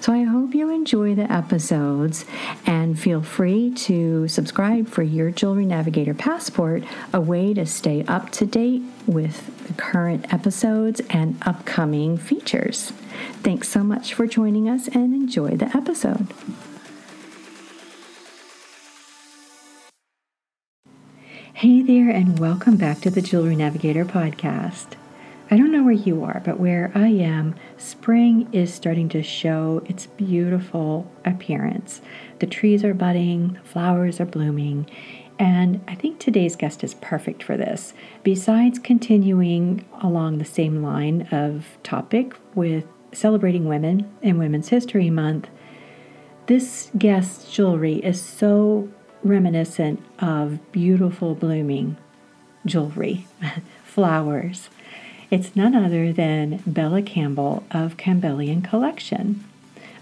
So I hope you enjoy the episodes and feel free to subscribe for your Jewelry Navigator Passport, a way to stay up to date with the current episodes and upcoming features. Thanks so much for joining us and enjoy the episode. Hey there, and welcome back to the Jewelry Navigator podcast. I don't know where you are, but where I am, spring is starting to show its beautiful appearance. The trees are budding, the flowers are blooming, and I think today's guest is perfect for this. Besides continuing along the same line of topic with celebrating women in Women's History Month, this guest's jewelry is so reminiscent of beautiful blooming jewelry, flowers. It's none other than Bella Campbell of Campbellian Collection.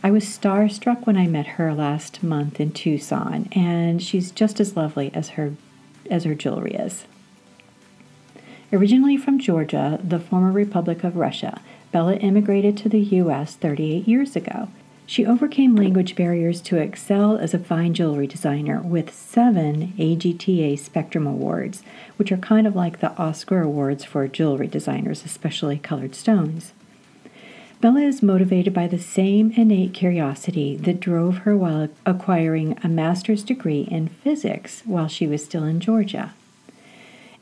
I was starstruck when I met her last month in Tucson, and she's just as lovely as her as her jewelry is. Originally from Georgia, the former Republic of Russia, Bella immigrated to the U.S. 38 years ago. She overcame language barriers to excel as a fine jewelry designer with seven AGTA Spectrum Awards, which are kind of like the Oscar Awards for jewelry designers, especially colored stones. Bella is motivated by the same innate curiosity that drove her while acquiring a master's degree in physics while she was still in Georgia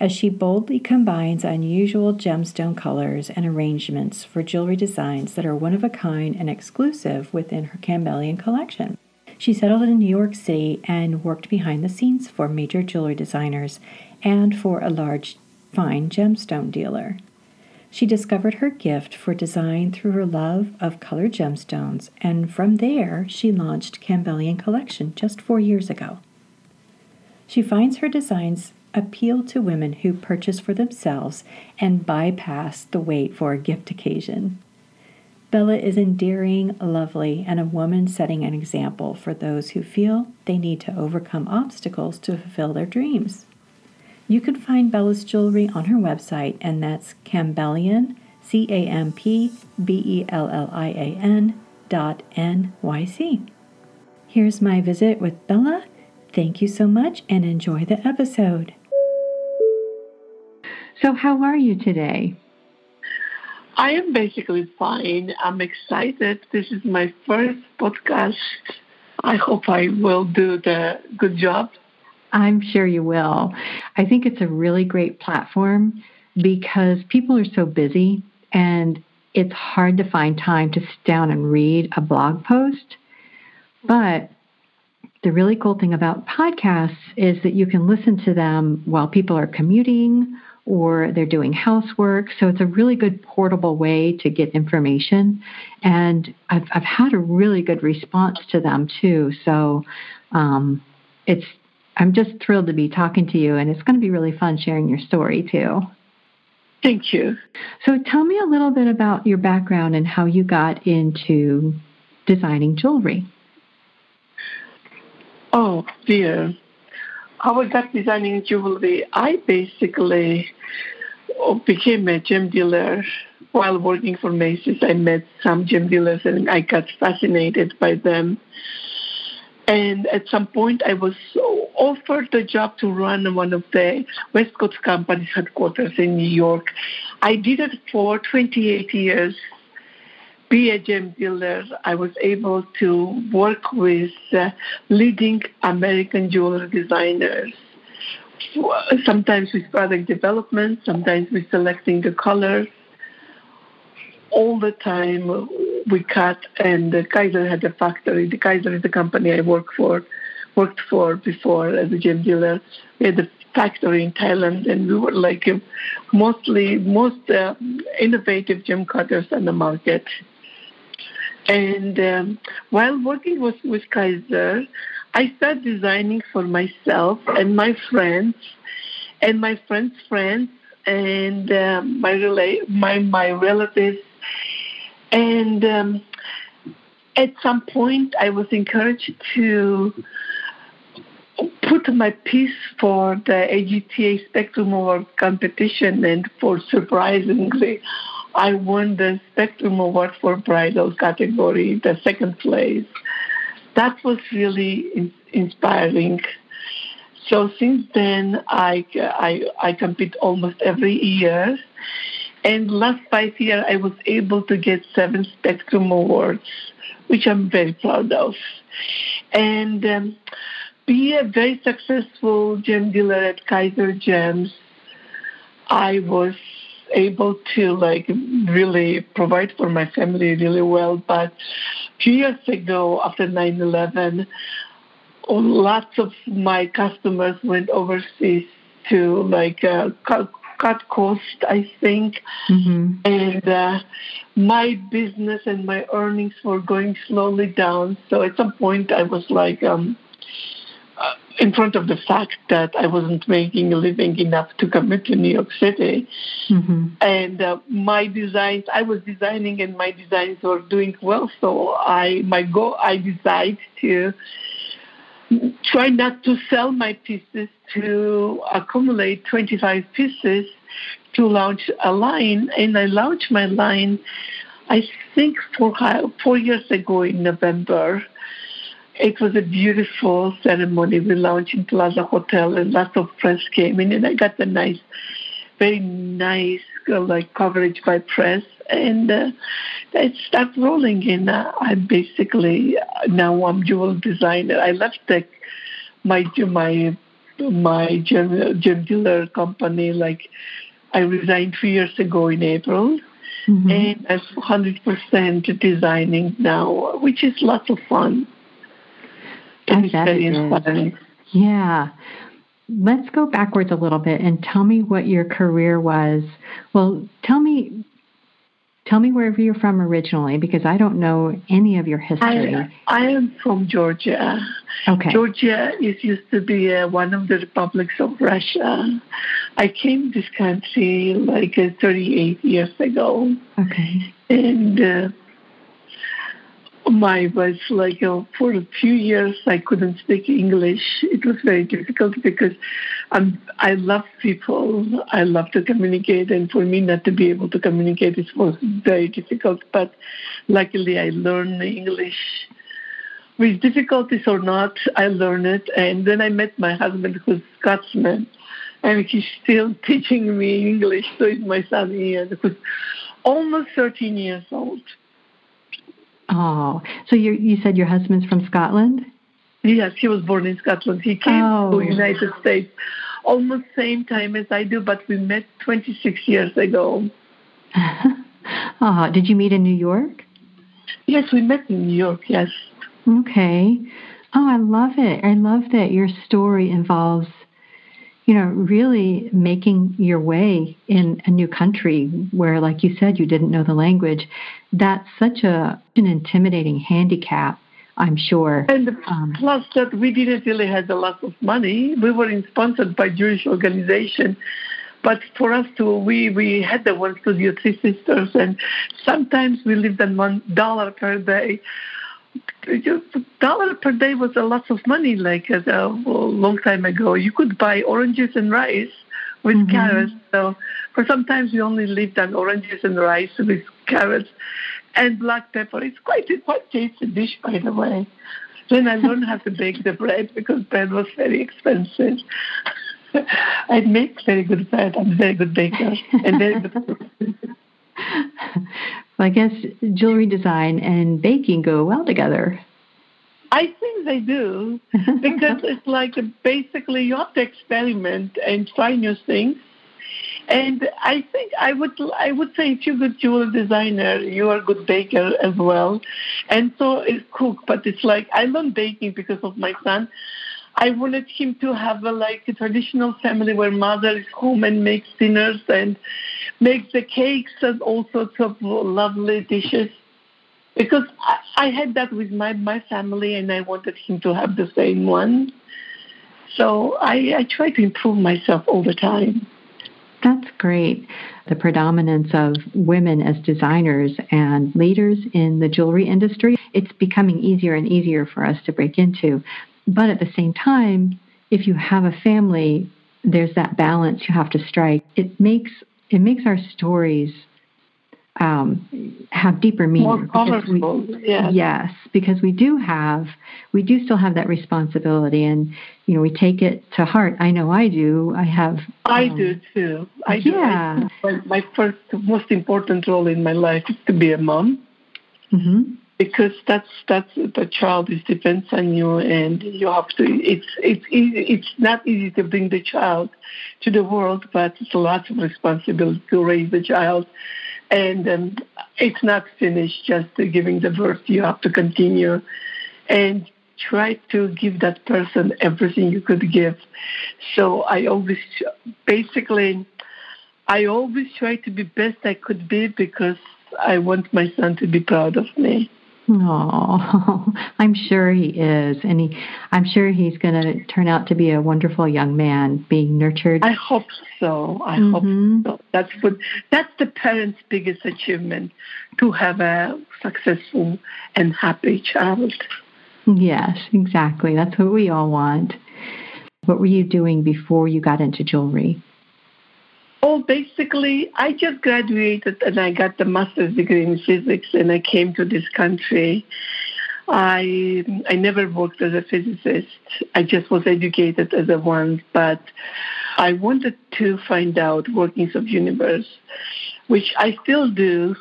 as she boldly combines unusual gemstone colors and arrangements for jewelry designs that are one of a kind and exclusive within her Campbellian collection. She settled in New York City and worked behind the scenes for major jewelry designers and for a large fine gemstone dealer. She discovered her gift for design through her love of colored gemstones, and from there she launched Campbellian Collection just four years ago. She finds her designs appeal to women who purchase for themselves and bypass the wait for a gift occasion. Bella is endearing, lovely, and a woman setting an example for those who feel they need to overcome obstacles to fulfill their dreams. You can find Bella's jewelry on her website, and that's Campbellian, C A M P B E L L I A N dot N Y C. Here's my visit with Bella. Thank you so much and enjoy the episode. So, how are you today? I am basically fine. I'm excited. This is my first podcast. I hope I will do the good job. I'm sure you will. I think it's a really great platform because people are so busy and it's hard to find time to sit down and read a blog post. But the really cool thing about podcasts is that you can listen to them while people are commuting or they're doing housework. So it's a really good portable way to get information. And I've, I've had a really good response to them too. So um, it's I'm just thrilled to be talking to you, and it's going to be really fun sharing your story too. Thank you. So tell me a little bit about your background and how you got into designing jewelry. Oh dear how I got designing jewelry, I basically uh, became a gem dealer while working for Macy's. I met some gem dealers and I got fascinated by them. And at some point, I was offered the job to run one of the West Coast company's headquarters in New York. I did it for 28 years. Be a gem dealer, I was able to work with uh, leading American jewelry designers. Sometimes with product development, sometimes with selecting the colors. All the time we cut, and the Kaiser had a factory. The Kaiser is the company I work for, worked for before as a gem dealer. We had a factory in Thailand, and we were like mostly most uh, innovative gem cutters on the market. And um, while working with, with Kaiser, I started designing for myself and my friends, and my friends' friends, and uh, my rela- my my relatives. And um, at some point, I was encouraged to put my piece for the AGTA Spectrum Award competition, and for surprisingly, I won the Spectrum Award for bridal category, the second place. That was really in- inspiring. So since then, I, I, I compete almost every year. And last five years, I was able to get seven Spectrum Awards, which I'm very proud of. And um, be a very successful gem dealer at Kaiser Gems, I was able to like really provide for my family really well. But a few years ago, after 9/11, lots of my customers went overseas to like uh, cut, cut cost, I think, mm-hmm. and uh, my business and my earnings were going slowly down. So at some point, I was like. Um, in front of the fact that I wasn't making a living enough to commit to New York City. Mm-hmm. And uh, my designs, I was designing and my designs were doing well. So I, my goal, I decided to try not to sell my pieces to accumulate 25 pieces to launch a line. And I launched my line, I think, four, four years ago in November. It was a beautiful ceremony. We launched in Plaza Hotel, and lots of press came in, and I got a nice, very nice uh, like coverage by press, and uh, it started rolling. And uh, I basically now I'm jewel designer. I left the, my my my gem, gem dealer company like I resigned three years ago in April. Mm-hmm. And I'm 100% designing now, which is lots of fun. Yeah. Let's go backwards a little bit and tell me what your career was. Well, tell me tell me wherever you're from originally because I don't know any of your history. I, I am from Georgia. Okay. Georgia is used to be uh, one of the republics of Russia. I came to this country like uh, 38 years ago. Okay. And uh, my was like for a few years I couldn't speak English. It was very difficult because I'm, I love people. I love to communicate, and for me not to be able to communicate it was very difficult. But luckily, I learned English. With difficulties or not, I learned it, and then I met my husband, who's Scotsman, and he's still teaching me English. So is my son Ian, who's almost 13 years old. Oh, so you you said your husband's from Scotland? Yes, he was born in Scotland. He came oh. to the United States almost same time as I do, but we met 26 years ago. oh, did you meet in New York? Yes, we met in New York. Yes. Okay. Oh, I love it. I love that your story involves you know, really making your way in a new country where, like you said, you didn't know the language, that's such a an intimidating handicap. I'm sure. And um, plus that we didn't really have a lot of money. We were sponsored by Jewish organization. But for us to, we, we had the one studio, Three Sisters, and sometimes we lived on one dollar per day dollar per day was a lot of money. Like a, a long time ago, you could buy oranges and rice with mm-hmm. carrots. So for sometimes we only lived on oranges and rice with carrots and black pepper. It's quite a quite tasty dish, by the way. Then I learned how to bake the bread because bread was very expensive. I make very good bread. I'm a very good baker and very good. I guess jewelry design and baking go well together. I think they do because it's like basically you have to experiment and try new things. And I think I would I would say if you're a good jewelry designer, you are a good baker as well. And so it's cook, but it's like I learned baking because of my son. I wanted him to have a like a traditional family where mother is home and makes dinners and makes the cakes and all sorts of lovely dishes. Because I, I had that with my, my family and I wanted him to have the same one. So I, I try to improve myself all the time. That's great. The predominance of women as designers and leaders in the jewelry industry, it's becoming easier and easier for us to break into. But at the same time, if you have a family, there's that balance you have to strike. It makes it makes our stories um, have deeper meaning. More colorful, we, yes. yes, because we do have, we do still have that responsibility, and you know, we take it to heart. I know I do. I have. I um, do too. I yeah. do. I, my first, most important role in my life is to be a mom. Mm-hmm because that's that's the child is depends on you and you have to it's it's easy it's not easy to bring the child to the world but it's a lot of responsibility to raise the child. And um, it's not finished just giving the birth you have to continue and try to give that person everything you could give. So i always basically i always try to be best i could be because i want my son to be proud of me Oh, I'm sure he is, and he, I'm sure he's going to turn out to be a wonderful young man, being nurtured. I hope so. I mm-hmm. hope so. That's what. That's the parents' biggest achievement: to have a successful and happy child. Yes, exactly. That's what we all want. What were you doing before you got into jewelry? Oh, basically, I just graduated and I got the master's degree in physics, and I came to this country. I I never worked as a physicist. I just was educated as a one, but I wanted to find out workings of universe, which I still do.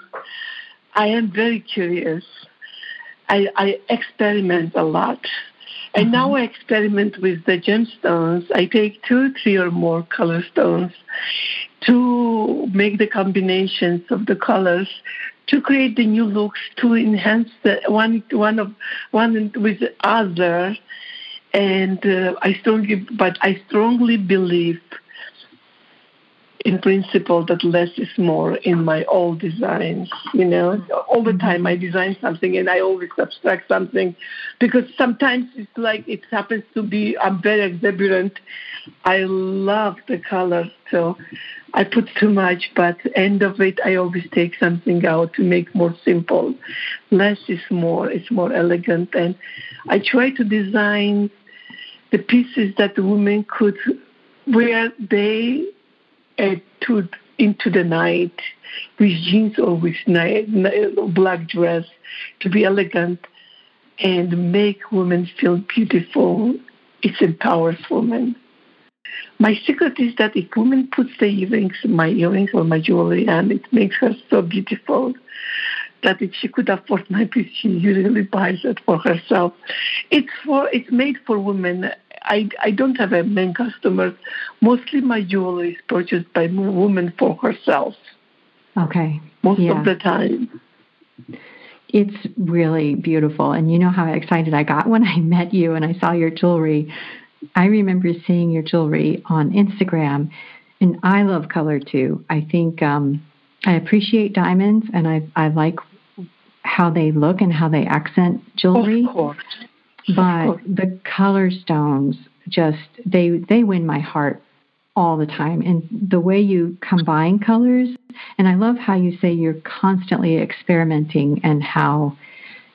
I am very curious. I, I experiment a lot. And mm-hmm. now I experiment with the gemstones. I take two, three, or more color stones to make the combinations of the colors to create the new looks to enhance the one one of one with the other and uh, i strongly but i strongly believe in principle that less is more in my old designs you know? All the time i design something and i always abstract something because sometimes it's like it happens to be i'm very exuberant. I love the colors so i put too much but end of it i always take something out to make more simple. Less is more it's more elegant and i try to design the pieces that the women could wear they to into the night with jeans or with night, black dress to be elegant and make women feel beautiful. It empowers women. My secret is that if woman puts the earrings, my earrings or my jewelry on, it makes her so beautiful that if she could afford my piece, she usually buys it for herself. It's for it's made for women. I I don't have a men customers. Mostly my jewelry is purchased by women for herself. Okay. Most yeah. of the time. It's really beautiful. And you know how excited I got when I met you and I saw your jewelry. I remember seeing your jewelry on Instagram, and I love color too. I think um, I appreciate diamonds, and I I like how they look and how they accent jewelry. Of course. But the color stones just they they win my heart all the time and the way you combine colors and I love how you say you're constantly experimenting and how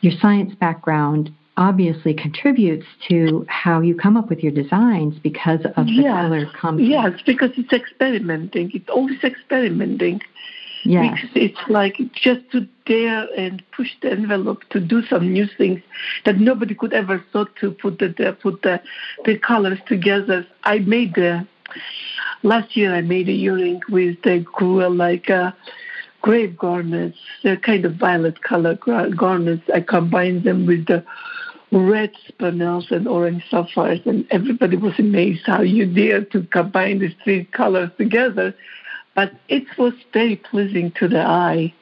your science background obviously contributes to how you come up with your designs because of the yes. color combination. Yes, because it's experimenting. It's always experimenting. Yes. Because it's like just to dare and push the envelope to do some new things that nobody could ever thought to put the, the put the the colors together. I made the last year I made a earring with the grew like a grape garnets. They're kind of violet color garnets. I combined them with the red spinels and orange sapphires, and everybody was amazed how you dare to combine these three colors together. But it was very pleasing to the eye.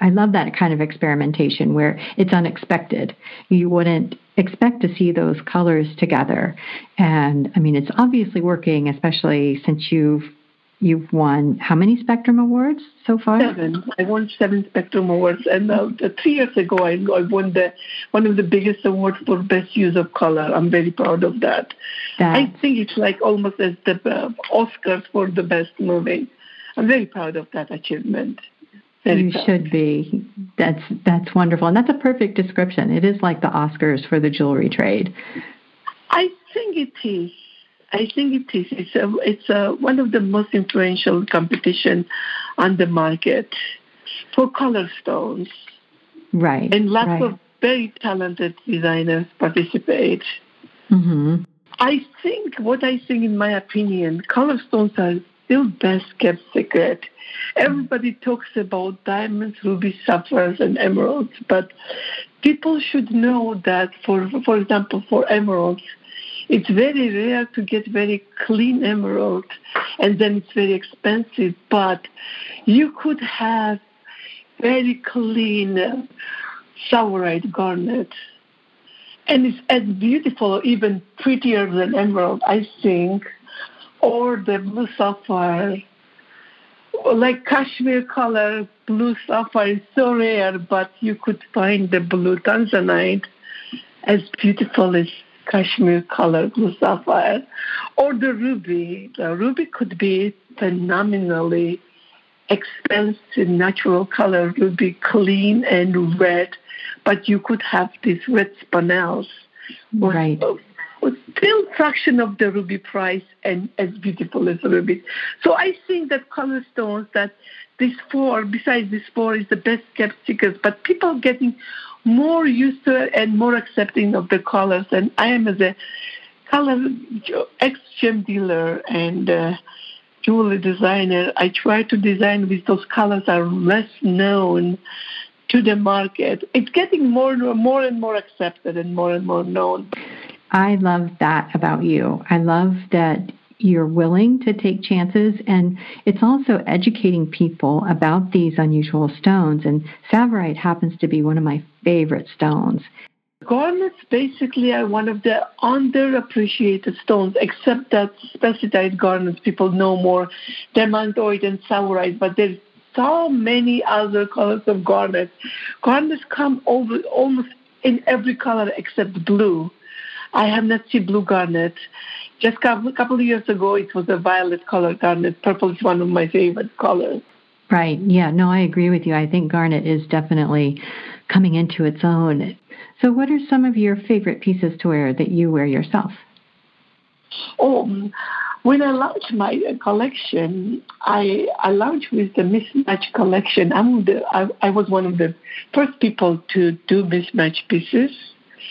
I love that kind of experimentation where it's unexpected. You wouldn't expect to see those colors together. And I mean, it's obviously working, especially since you've You've won how many Spectrum Awards so far? Seven. I won seven Spectrum Awards, and uh, three years ago I, I, won the one of the biggest awards for best use of color. I'm very proud of that. That's... I think it's like almost as the uh, Oscars for the best movie. I'm very proud of that achievement. Very you proud. should be. That's that's wonderful, and that's a perfect description. It is like the Oscars for the jewelry trade. I think it is. I think it is. It's a, it's a, one of the most influential competition on the market for color stones. Right. And lots right. of very talented designers participate. Mm-hmm. I think what I think, in my opinion, color stones are still best kept secret. Everybody talks about diamonds, rubies, sapphires, and emeralds, but people should know that, for for example, for emeralds, it's very rare to get very clean emerald, and then it's very expensive. But you could have very clean uh, tsavorite garnet, and it's as beautiful, even prettier than emerald, I think, or the blue sapphire. Like Kashmir color, blue sapphire is so rare, but you could find the blue tanzanite as beautiful as Kashmir color blue sapphire, or the ruby. The ruby could be phenomenally expensive natural color ruby, clean and red, but you could have these red spinels. Right. With still fraction of the ruby price and as beautiful as ruby. So I think that color stones that these four, besides these four, is the best kept secret. But people getting more used to it and more accepting of the colors. And I am as a color ex-gem dealer and uh, jewelry designer, I try to design with those colors are less known to the market. It's getting more and more and more accepted and more and more known. I love that about you. I love that you're willing to take chances and it's also educating people about these unusual stones and tsavorite happens to be one of my favorite stones. Garnets basically are one of the underappreciated stones except that spessartite garnets people know more demantoid and tsavorite but there's so many other colors of garnets garnets come over almost in every color except blue. I have not seen blue garnet just a couple, of years ago, it was a violet color garnet. Purple is one of my favorite colors. Right. Yeah. No, I agree with you. I think garnet is definitely coming into its own. So, what are some of your favorite pieces to wear that you wear yourself? Oh, when I launched my collection, I I launched with the mismatch collection. I'm the I, I was one of the first people to do mismatch pieces,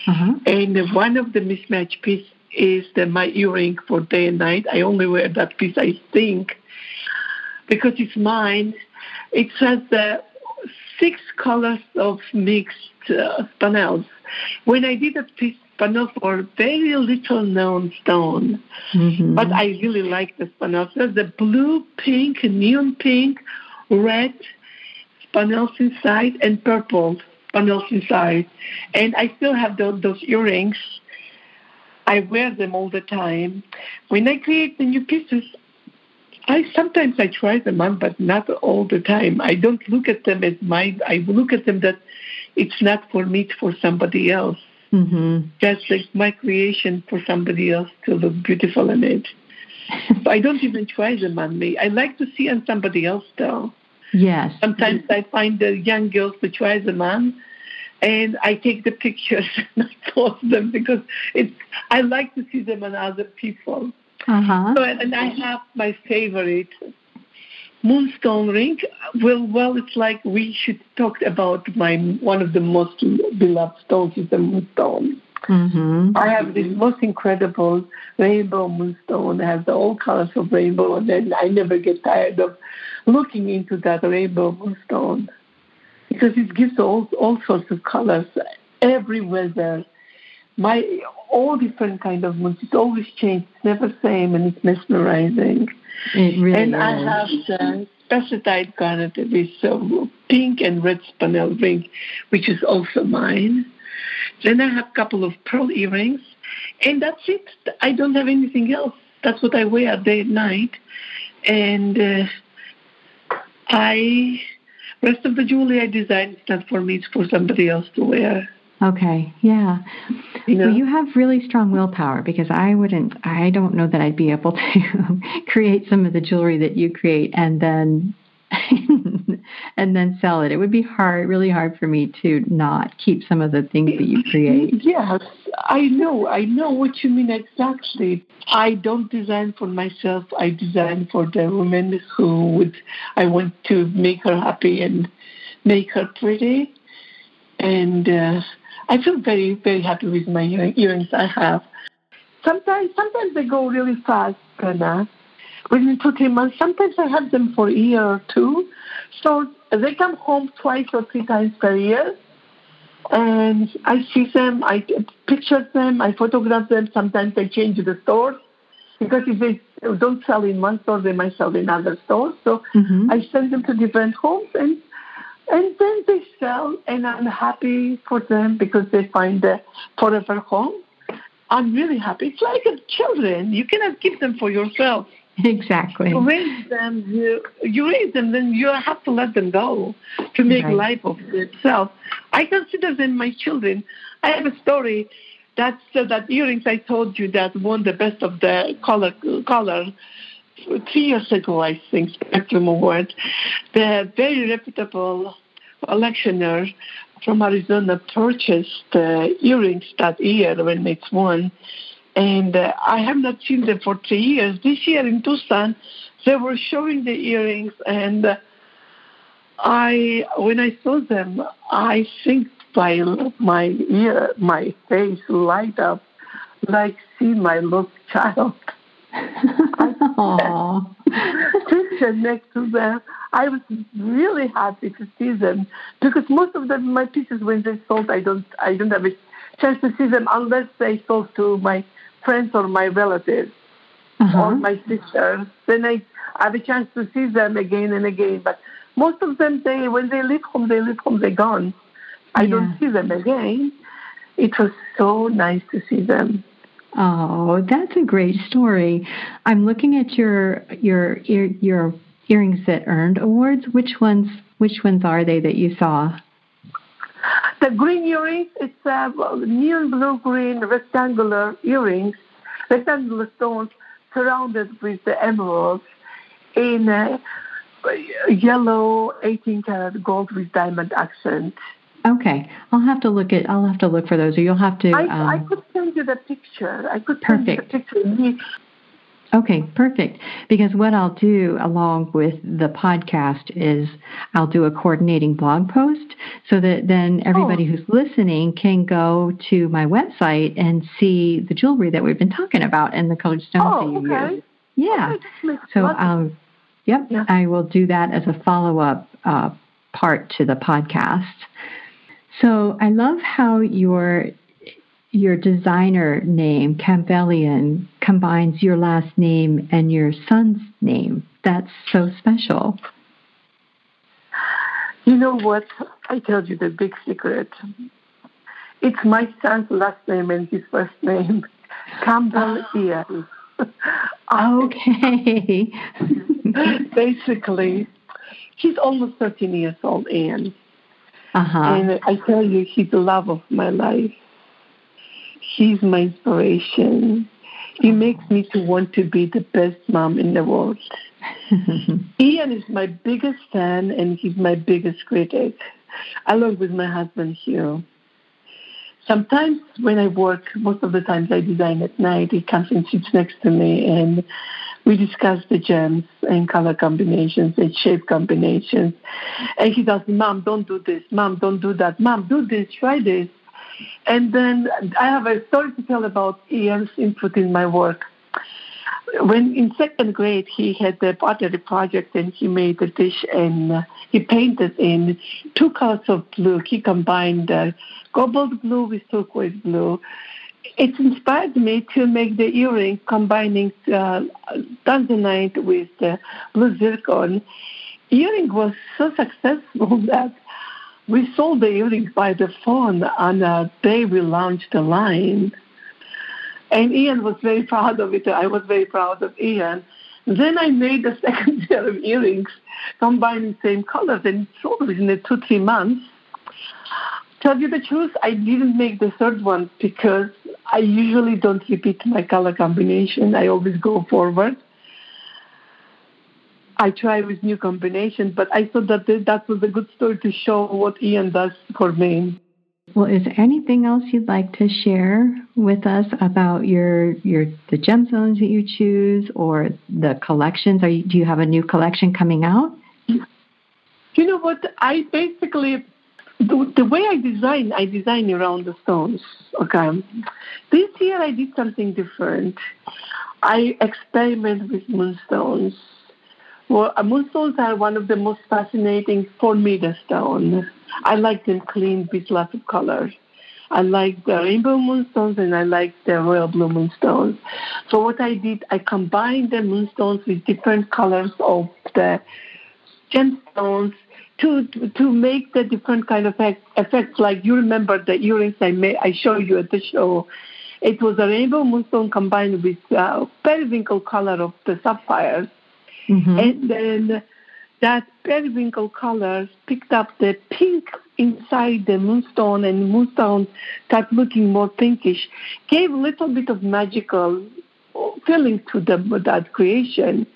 uh-huh. and one of the mismatch pieces is the, my earring for day and night. I only wear that piece, I think, because it's mine. It has the six colors of mixed uh, spinels. When I did a piece spinel for very little known stone, mm-hmm. but I really like the spinels. There's the blue, pink, neon pink, red spinels inside, and purple spinels inside. And I still have those, those earrings I wear them all the time. When I create the new pieces, I sometimes I try them on, but not all the time. I don't look at them as my. I look at them that it's not for me, it's for somebody else. Mm-hmm. Just like my creation for somebody else to look beautiful in it. so I don't even try them on me. I like to see on somebody else though. Yes. Sometimes I find the young girls to try them on, and I take the pictures and I post them because it's I like to see them on other people. Uh-huh. So, and I have my favorite moonstone ring. Well, well, it's like we should talk about my one of the most beloved stones is the moonstone. Mm-hmm. I have this most incredible rainbow moonstone. It has all colors of rainbow, and then I never get tired of looking into that rainbow moonstone because it gives all all sorts of colors every weather. My all different kind of moons. It's always changed. It's never same, and it's mesmerizing. It really and is. I have the spessartite garnet with uh, pink and red spinel ring, which is also mine. Then I have a couple of pearl earrings, and that's it. I don't have anything else. That's what I wear day and night, and uh, I rest of the jewelry I design is not for me; it's for somebody else to wear. Okay, yeah. You know? Well, you have really strong willpower because I wouldn't, I don't know that I'd be able to create some of the jewelry that you create and then. and then sell it. It would be hard, really hard for me to not keep some of the things that you create. Yes, I know. I know what you mean exactly. I don't design for myself. I design for the woman who would I want to make her happy and make her pretty. And uh, I feel very, very happy with my earrings I have. Sometimes, sometimes they go really fast, Anna. Within two, three months. Sometimes I have them for a year or two. So they come home twice or three times per year. And I see them, I picture them, I photograph them. Sometimes I change the stores because if they don't sell in one store, they might sell in other stores. So Mhm. I send them to different homes and and then they sell and I'm happy for them because they find a forever home. I'm really happy. It's like a children. You cannot keep them for yourself. Exactly. You raise them, you, you raise them, then you have to let them go to make Right. life of itself. I consider them my children. I have a story. That's uh, that earrings I told you that won the best of the color color three years ago, I think, Spectrum Award. The very reputable collectioner from Arizona purchased uh, earrings that year when it's won. And uh, I have not seen them for three years. This year in Tucson, they were showing the earrings, and uh, I, when I saw them, I think my my ear, my face light up, like see my little child. Picture next to them. I was really happy to see them because most of them, my pieces, when they sold, I don't, I don't have a chance to see them unless they sold to my friends or my relatives Uh-huh. or my sisters. Then I I have a chance to see them again and again. But most of them, they when they leave home, they leave home, they're gone. I Yeah. don't see them again. It was so nice to see them. Oh, that's a great story. I'm looking at your your ear, your earrings that earned awards. Which ones? Which ones are they that you saw? The green earrings, it's uh, neon blue green rectangular earrings, rectangular stones surrounded with the emeralds in uh, yellow 18 karat gold with diamond accent. Okay, I'll have to look at. I'll have to look for those, or you'll have to. I, um, I could send you the picture. I could send you the picture. Okay, perfect. Because what I'll do along with the podcast is I'll do a coordinating blog post so that then everybody Oh. who's listening can go to my website and see the jewelry that we've been talking about and the colored stones Oh, that you okay. use. Yeah. Okay, So I'll, yep, Yeah. I will do that as a follow up uh, part to the podcast. So I love how your your designer name Campbellian combines your last name and your son's name. That's so special. You know what? I tell you the big secret. It's my son's last name and his first name, Campbellian. Okay. Basically, he's almost 13 years old, Ian. uh huh. And I tell you, he's the love of my life. He's my inspiration. He oh. makes me to want to be the best mom in the world. Ian is my biggest fan and he's my biggest critic, along with my husband Hugh. Sometimes when I work, most of the times I design at night, he comes and sits next to me and we discuss the gems and color combinations and shape combinations. And he tells me, Mom, don't do this. Mom, don't do that. Mom, do this. Try this. And then I have a story to tell about Ian's input in my work. when in second grade he had a pottery project and he made a dish and uh, he painted in two colors of blue. He combined uh, cobalt blue with turquoise blue. It inspired me to make the earring combining uh, tanzanite with uh, blue zircon. Earring was so successful that we sold the earrings by the phone on uh, the day we launched the line. And Ian was very proud of it. I was very proud of Ian. Then I made the second pair of earrings, combining same colors, and sold within two, three months. Tell you the truth, I didn't make the third one because I usually don't repeat my color combination. I always go forward. I try with new combinations, but I thought that that was a good story to show what Ian does for me. Well, is there anything else you'd like to share with us about your your the gemstones that you choose or the collections? Are you, do you have a new collection coming out? You know what? I basically the, the way I design, I design around the stones. Okay, this year I did something different. I experiment with moonstones. Well, moonstones are one of the most fascinating for me. The stone I like them clean with lots of colors. I like the rainbow moonstones and I like the royal blue moonstones. So what I did, I combined the moonstones with different colors of the gemstones to to make the different kind of effect, effects. Like you remember the earrings I made, I showed you at the show. It was a rainbow moonstone combined with uh, periwinkle color of the sapphires, mm-hmm. and then that periwinkle colors picked up the pink inside the moonstone and moonstone started looking more pinkish, gave a little bit of magical feeling to the, that creation.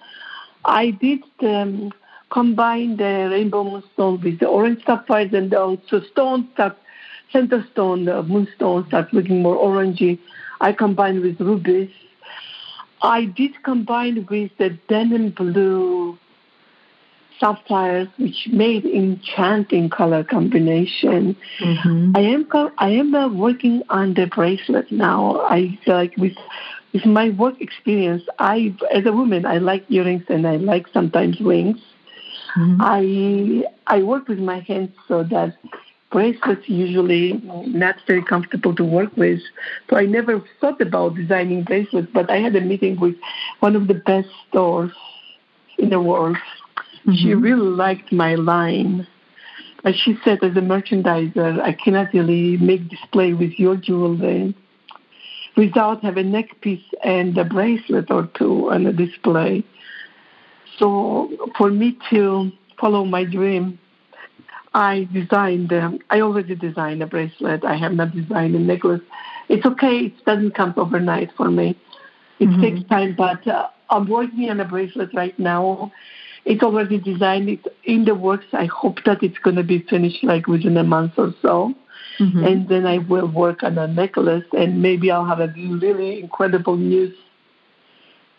I did um, combine the rainbow moonstone with the orange sapphires and also stone that center stone, the moonstone started looking more orangey. I combined with rubies. I did combine with the denim blue sapphires, which made enchanting color combination. Mm-hmm. I am I am uh, working on the bracelet now. I like with with my work experience. I as a woman, I like earrings and I like sometimes rings. Mm-hmm. I I work with my hands so that bracelets usually not very comfortable to work with. So I never thought about designing bracelets, but I had a meeting with one of the best stores in the world Mm-hmm. She really liked my line. But she said, as a merchandiser, I cannot really make display with your jewelry without having a neck piece and a bracelet or two on a display. So for me to follow my dream, I designed, um, I already designed a bracelet. I have not designed a necklace. It's okay. It doesn't come overnight for me. It mm-hmm. takes time, but uh, I'm working on a bracelet right now it's already designed. It's in the works. I hope that it's going to be finished like within a month or so. Mm-hmm. And then I will work on a necklace, and maybe I'll have a really incredible news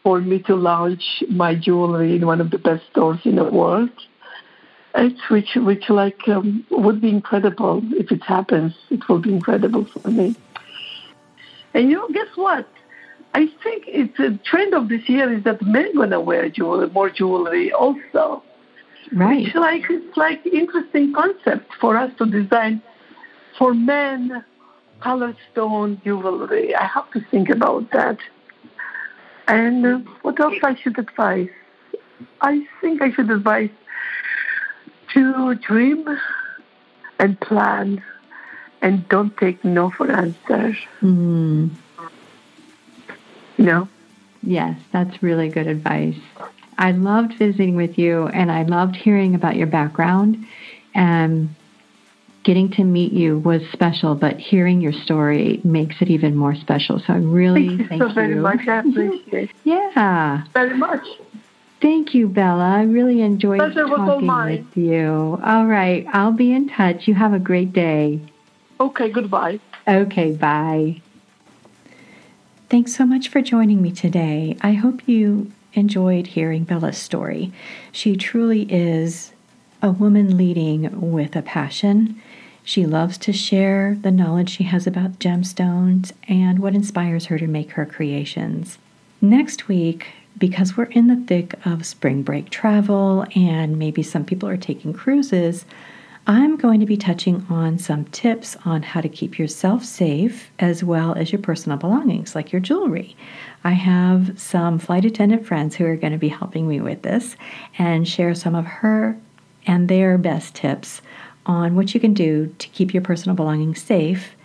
for me to launch my jewelry in one of the best stores in the world. It's which which like um, would be incredible if it happens. It will be incredible for me. And you know, guess what? I think it's a trend of this year is that men gonna wear jewelry, more jewelry also. Right. It's like it's like interesting concept for us to design for men colored stone jewelry. I have to think about that. And uh, what else I should advise? I think I should advise to dream and plan and don't take no for answer. Mm. No. Yes, that's really good advice. I loved visiting with you and I loved hearing about your background. And getting to meet you was special, but hearing your story makes it even more special. So I really thank you thank so you. very much. I appreciate it. yeah. Very much. Thank you, Bella. I really enjoyed Pleasure talking with you. All right. I'll be in touch. You have a great day. Okay, goodbye. Okay, bye. Thanks so much for joining me today. I hope you enjoyed hearing Bella's story. She truly is a woman leading with a passion. She loves to share the knowledge she has about gemstones and what inspires her to make her creations. Next week, because we're in the thick of spring break travel and maybe some people are taking cruises, I'm going to be touching on some tips on how to keep yourself safe as well as your personal belongings, like your jewelry. I have some flight attendant friends who are going to be helping me with this and share some of her and their best tips on what you can do to keep your personal belongings safe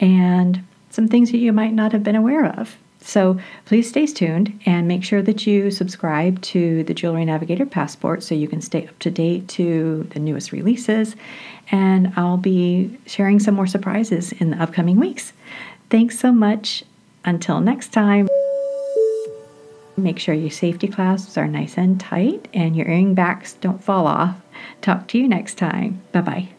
and some things that you might not have been aware of. So please stay tuned and make sure that you subscribe to the Jewelry Navigator Passport so you can stay up to date to the newest releases. And I'll be sharing some more surprises in the upcoming weeks. Thanks so much. Until next time. Make sure your safety clasps are nice and tight and your earring backs don't fall off. Talk to you next time. Bye bye.